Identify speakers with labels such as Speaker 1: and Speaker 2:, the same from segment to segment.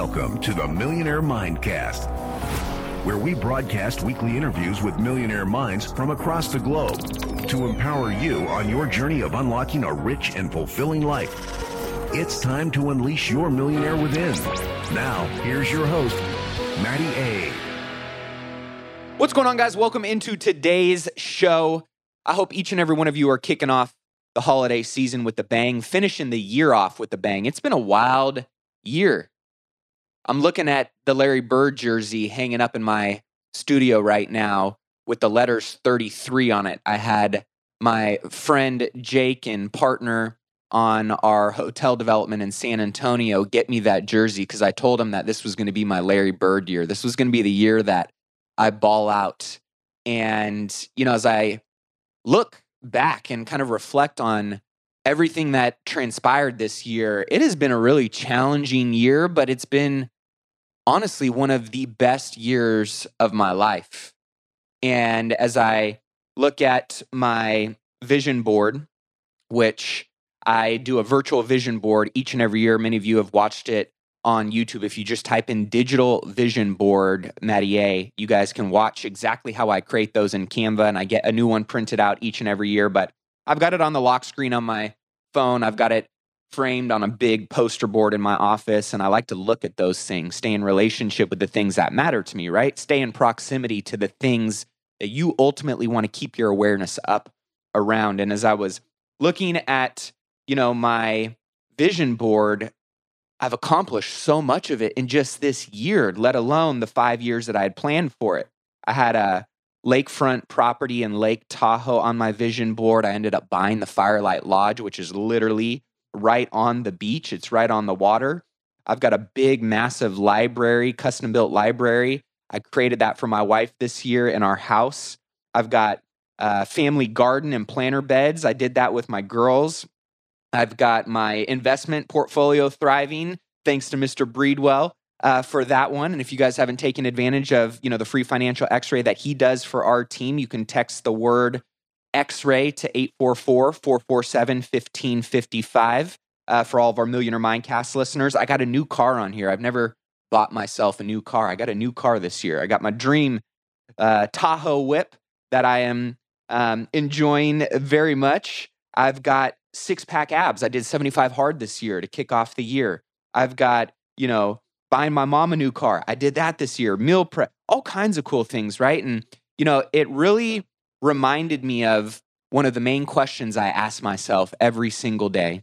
Speaker 1: Welcome to the Millionaire Mindcast, where we broadcast weekly interviews with millionaire minds from across the globe to empower you on your journey of unlocking a rich and fulfilling life. It's time to unleash your millionaire within. Now, here's your host, Matty A.
Speaker 2: What's going on, guys? Welcome into today's show. I hope each and every one of you are kicking off the holiday season with the bang, finishing the year off with the bang. It's been a wild year. I'm looking at the Larry Bird jersey hanging up in my studio right now with the letters 33 on it. I had my friend Jake and partner on our hotel development in San Antonio get me that jersey because I told him that this was going to be my Larry Bird year. This was going to be the year that I ball out. And, you know, as I look back and kind of reflect on everything that transpired this year, it has been a really challenging year, but it's been honestly one of the best years of my life. And as I look at my vision board, which I do a virtual vision board each and every year. Many of you have watched it on YouTube. If you just type in digital vision board Matty A, you guys can watch exactly how I create those in Canva. And I get a new one printed out each and every year. But I've got it on the lock screen on my phone. I've got it framed on a big poster board in my office. And I like to look at those things, stay in relationship with the things that matter to me, right? Stay in proximity to the things that you ultimately want to keep your awareness up around. And as I was looking at, you know, my vision board, I've accomplished so much of it in just this year, let alone the five years that I had planned for it. I had a lakefront property in Lake Tahoe on my vision board. I ended up buying the Firelight Lodge, which is literally right on the beach, it's right on the water. I've got a big, massive library, custom built library. I created that for my wife this year in our house. I've got a family garden and planter beds. I did that with my girls. I've got my investment portfolio thriving thanks to Mr. Breedwell uh, for that one. And if you guys haven't taken advantage of you know the free financial X-ray that he does for our team, you can text the word X-ray to 844-447-1555 uh, for all of our Millionaire Mindcast listeners. I got a new car on here. I've never bought myself a new car. I got a new car this year. I got my dream uh, Tahoe whip that I am um, enjoying very much. I've got six pack abs. I did 75 hard this year to kick off the year. I've got, you know, buying my mom a new car. I did that this year. Meal prep, all kinds of cool things, right? And, you know, it really reminded me of one of the main questions I ask myself every single day.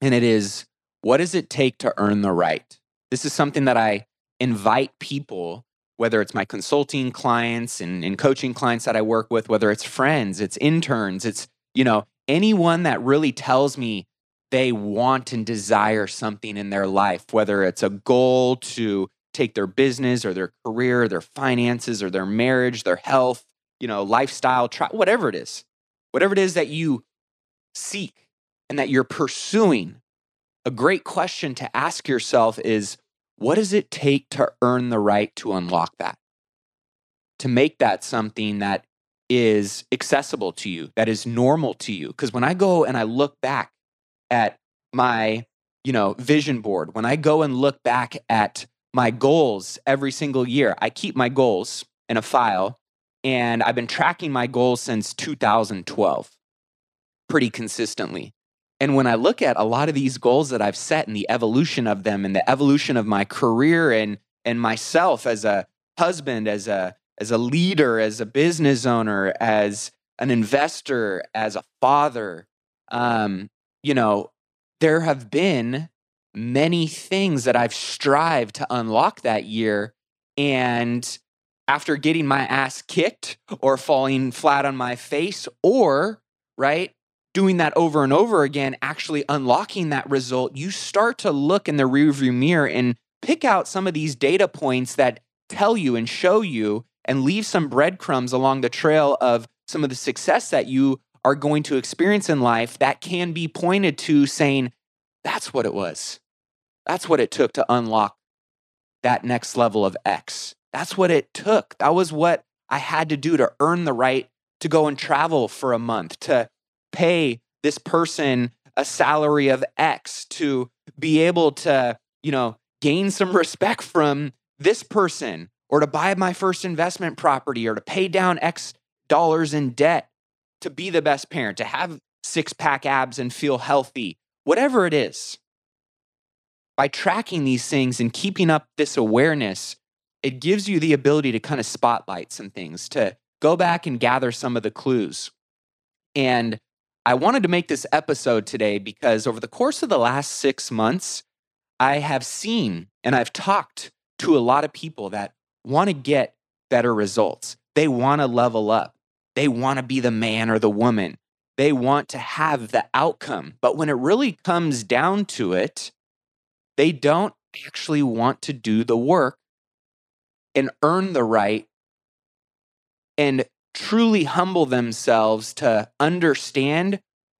Speaker 2: And it is, what does it take to earn the right? This is something that I invite people, whether it's my consulting clients and, and coaching clients that I work with, whether it's friends, it's interns, it's, you know, anyone that really tells me they want and desire something in their life, whether it's a goal to take their business or their career, their finances or their marriage, their health, you know, lifestyle, try, whatever it is, whatever it is that you seek and that you're pursuing, a great question to ask yourself is what does it take to earn the right to unlock that? To make that something that is accessible to you, that is normal to you. Because when I go and I look back at my, you know, vision board, when I go and look back at my goals every single year, I keep my goals in a file and I've been tracking my goals since 2012 pretty consistently. And when I look at a lot of these goals that I've set and the evolution of them and the evolution of my career and and myself as a husband, as a as a leader, as a business owner, as an investor, as a father, um, you know, there have been many things that I've strived to unlock that year. And after getting my ass kicked or falling flat on my face, or, right, doing that over and over again, actually unlocking that result, you start to look in the rearview mirror and pick out some of these data points that tell you and show you and leave some breadcrumbs along the trail of some of the success that you are going to experience in life that can be pointed to saying, that's what it was. That's what it took to unlock that next level of X. That's what it took. That was what I had to do to earn the right to go and travel for a month, to pay this person a salary of X to be able to, you know, gain some respect from this person or to buy my first investment property or to pay down X dollars in debt to be the best parent, to have six pack abs and feel healthy, whatever it is. By tracking these things and keeping up this awareness, it gives you the ability to kind of spotlight some things, to go back and gather some of the clues. And I wanted to make this episode today because over the course of the last six months, I have seen and I've talked to a lot of people that want to get better results. They want to level up. They want to be the man or the woman. They want to have the outcome. But when it really comes down to it, they don't actually want to do the work and earn the right and truly humble themselves to understand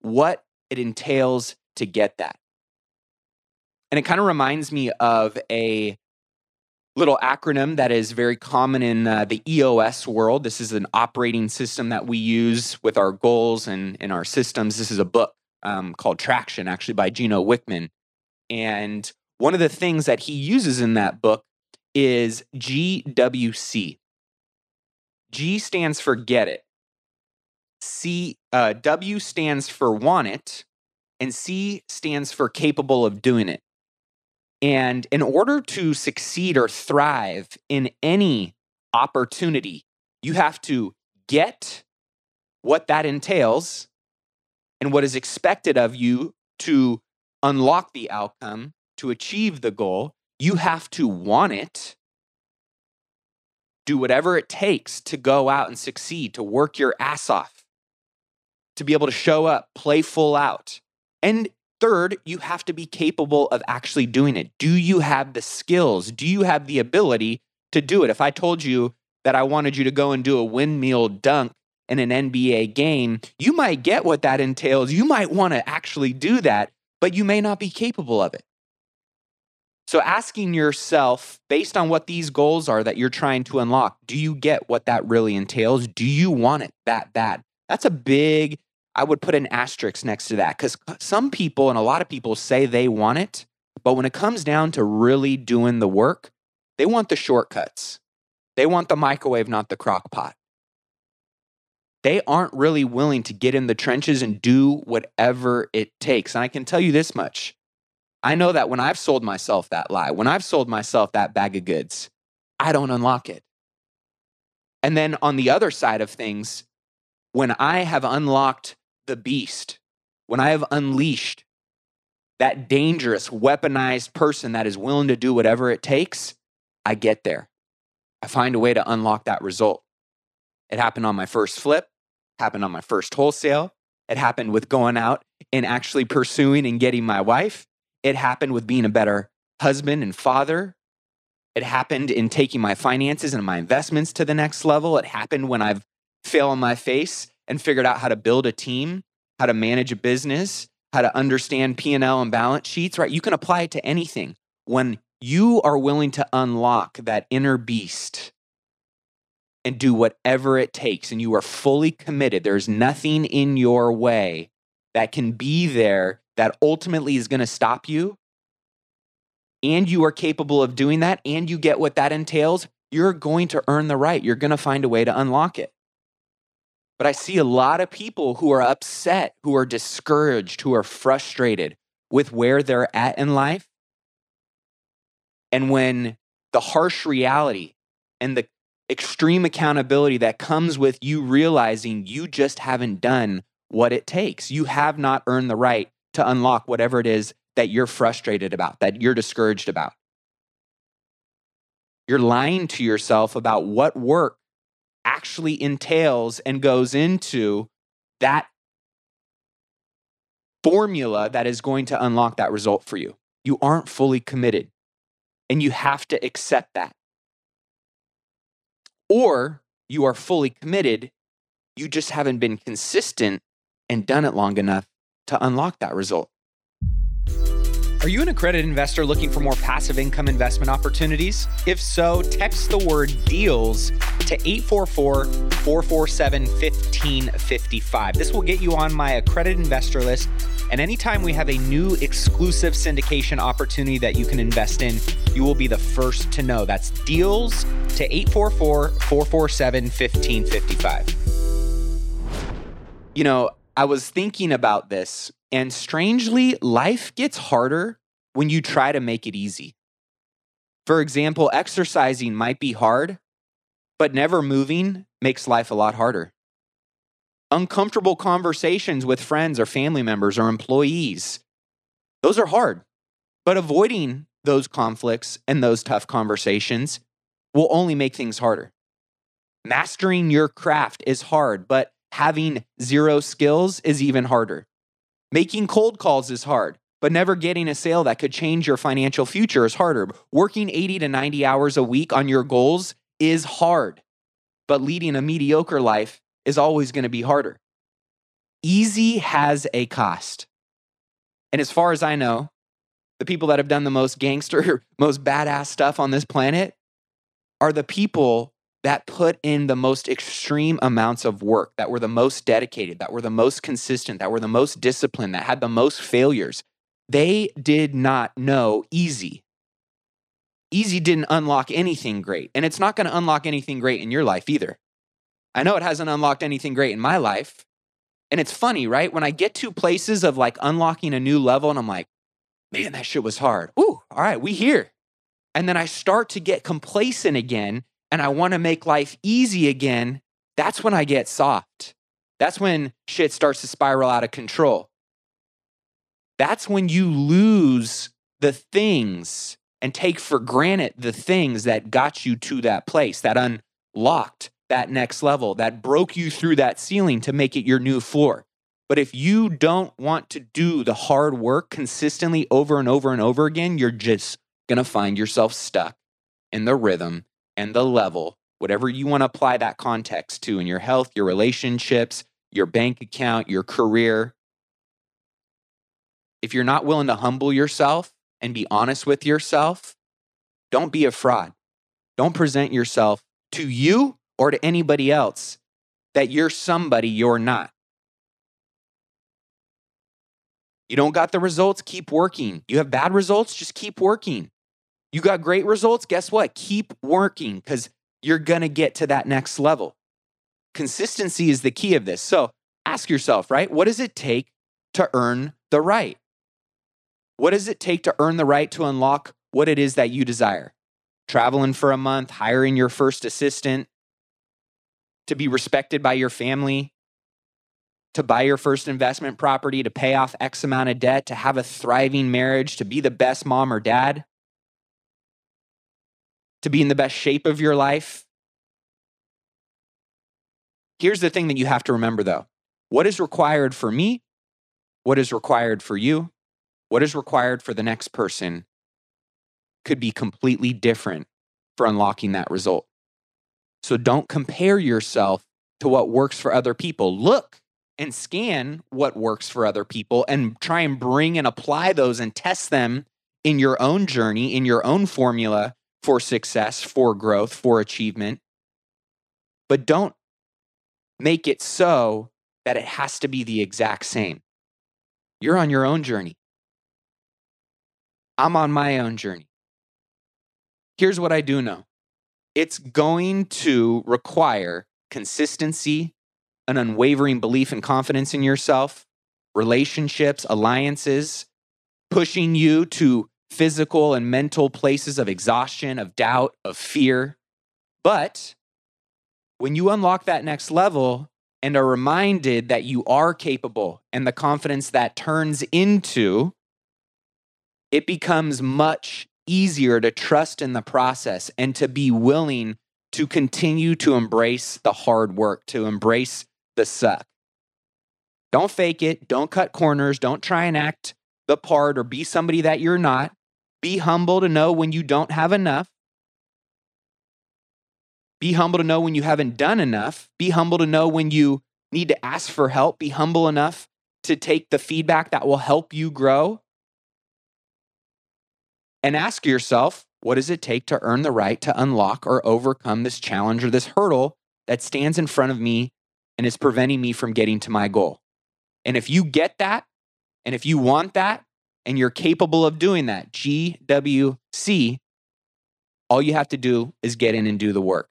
Speaker 2: what it entails to get that. And it kind of reminds me of a little acronym that is very common in uh, the EOS world. This is an operating system that we use with our goals and in our systems. This is a book um, called Traction, actually by Gino Wickman. And one of the things that he uses in that book is GWC. G stands for get it. C uh, W stands for want it, and C stands for capable of doing it. And in order to succeed or thrive in any opportunity, you have to get what that entails and what is expected of you to unlock the outcome, to achieve the goal. You have to want it, do whatever it takes to go out and succeed, to work your ass off, to be able to show up, play full out. And Third, you have to be capable of actually doing it. Do you have the skills? Do you have the ability to do it? If I told you that I wanted you to go and do a windmill dunk in an NBA game, you might get what that entails. You might want to actually do that, but you may not be capable of it. So, asking yourself, based on what these goals are that you're trying to unlock, do you get what that really entails? Do you want it that bad? That's a big I would put an asterisk next to that because some people and a lot of people say they want it, but when it comes down to really doing the work, they want the shortcuts. They want the microwave, not the crock pot. They aren't really willing to get in the trenches and do whatever it takes. And I can tell you this much I know that when I've sold myself that lie, when I've sold myself that bag of goods, I don't unlock it. And then on the other side of things, when I have unlocked the beast, when I have unleashed that dangerous, weaponized person that is willing to do whatever it takes, I get there. I find a way to unlock that result. It happened on my first flip, happened on my first wholesale. It happened with going out and actually pursuing and getting my wife. It happened with being a better husband and father. It happened in taking my finances and my investments to the next level. It happened when I've failed on my face and figured out how to build a team, how to manage a business, how to understand P&L and balance sheets, right? You can apply it to anything. When you are willing to unlock that inner beast and do whatever it takes and you are fully committed, there's nothing in your way that can be there that ultimately is going to stop you. And you are capable of doing that and you get what that entails, you're going to earn the right. You're going to find a way to unlock it. But I see a lot of people who are upset, who are discouraged, who are frustrated with where they're at in life. And when the harsh reality and the extreme accountability that comes with you realizing you just haven't done what it takes, you have not earned the right to unlock whatever it is that you're frustrated about, that you're discouraged about. You're lying to yourself about what work actually entails and goes into that formula that is going to unlock that result for you. You aren't fully committed, and you have to accept that. Or you are fully committed, you just haven't been consistent and done it long enough to unlock that result. Are you an accredited investor looking for more passive income investment opportunities? If so, text the word deals to 844 447 1555. This will get you on my accredited investor list And anytime we have a new exclusive syndication opportunity that you can invest in, you will be the first to know. That's deals to 844 447 1555. You know, I was thinking about this, and strangely, life gets harder when you try to make it easy. For example, exercising might be hard, but never moving makes life a lot harder. Uncomfortable conversations with friends or family members or employees, those are hard. But avoiding those conflicts and those tough conversations will only make things harder. Mastering your craft is hard, but having zero skills is even harder. Making cold calls is hard, but never getting a sale that could change your financial future is harder. Working 80 to 90 hours a week on your goals is hard, but leading a mediocre life is always going to be harder. Easy has a cost. And as far as I know, the people that have done the most gangster, most badass stuff on this planet are the people that put in the most extreme amounts of work, that were the most dedicated, that were the most consistent, that were the most disciplined, that had the most failures. They did not know easy. Easy didn't unlock anything great, and it's not going to unlock anything great in your life either. I know it hasn't unlocked anything great in my life. And it's funny, right? When I get to places of like unlocking a new level and I'm like, man, that shit was hard. Ooh, all right, we here. And then I start to get complacent again and I want to make life easy again. That's when I get soft. That's when shit starts to spiral out of control. That's when you lose the things and take for granted the things that got you to that place, that unlocked that next level, that broke you through that ceiling to make it your new floor. But if you don't want to do the hard work consistently over and over and over again, you're just going to find yourself stuck in the rhythm and the level, whatever you want to apply that context to in your health, your relationships, your bank account, your career. If you're not willing to humble yourself and be honest with yourself, don't be a fraud. Don't present yourself to you or to anybody else that you're somebody you're not. You don't got the results, keep working. You have bad results, just keep working. You got great results, guess what? Keep working because you're going to get to that next level. Consistency is the key of this. So ask yourself, right? What does it take to earn the right? What does it take to earn the right to unlock what it is that you desire? Traveling for a month, hiring your first assistant, to be respected by your family, to buy your first investment property, to pay off X amount of debt, to have a thriving marriage, to be the best mom or dad, to be in the best shape of your life. Here's the thing that you have to remember though what is required for me, what is required for you, what is required for the next person could be completely different for unlocking that result. So don't compare yourself to what works for other people. Look and scan what works for other people and try and bring and apply those and test them in your own journey, in your own formula for success, for growth, for achievement. But don't make it so that it has to be the exact same. You're on your own journey. I'm on my own journey. Here's what I do know it's going to require consistency, an unwavering belief and confidence in yourself, relationships, alliances, pushing you to physical and mental places of exhaustion, of doubt, of fear. But when you unlock that next level and are reminded that you are capable and the confidence that turns into, it becomes much easier to trust in the process and to be willing to continue to embrace the hard work, to embrace the suck. Don't fake it. Don't cut corners. Don't try and act the part or be somebody that you're not. Be humble to know when you don't have enough. Be humble to know when you haven't done enough. Be humble to know when you need to ask for help. Be humble enough to take the feedback that will help you grow and ask yourself what does it take to earn the right to unlock or overcome this challenge or this hurdle that stands in front of me and is preventing me from getting to my goal? And if you get that, And if you want that and you're capable of doing that, GWC, all you have to do is get in and do the work.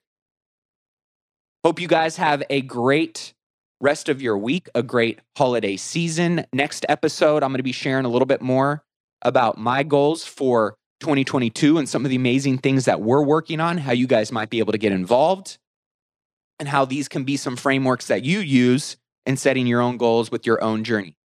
Speaker 2: Hope you guys have a great rest of your week, a great holiday season. Next episode, I'm going to be sharing a little bit more about my goals for 2022 and some of the amazing things that we're working on, how you guys might be able to get involved, and how these can be some frameworks that you use in setting your own goals with your own journey.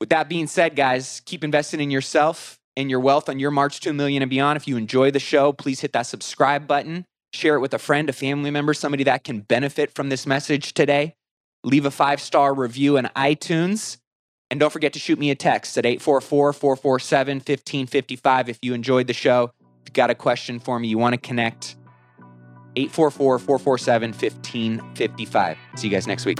Speaker 2: With that being said, guys, keep investing in yourself and your wealth on your march to a million and beyond. If you enjoy the show, please hit that subscribe button, share it with a friend, a family member, somebody that can benefit from this message today. Leave a five star review in iTunes. And don't forget to shoot me a text at 844 447 1555 if you enjoyed the show. If you've got a question for me, you want to connect, 844 447 1555. See you guys next week.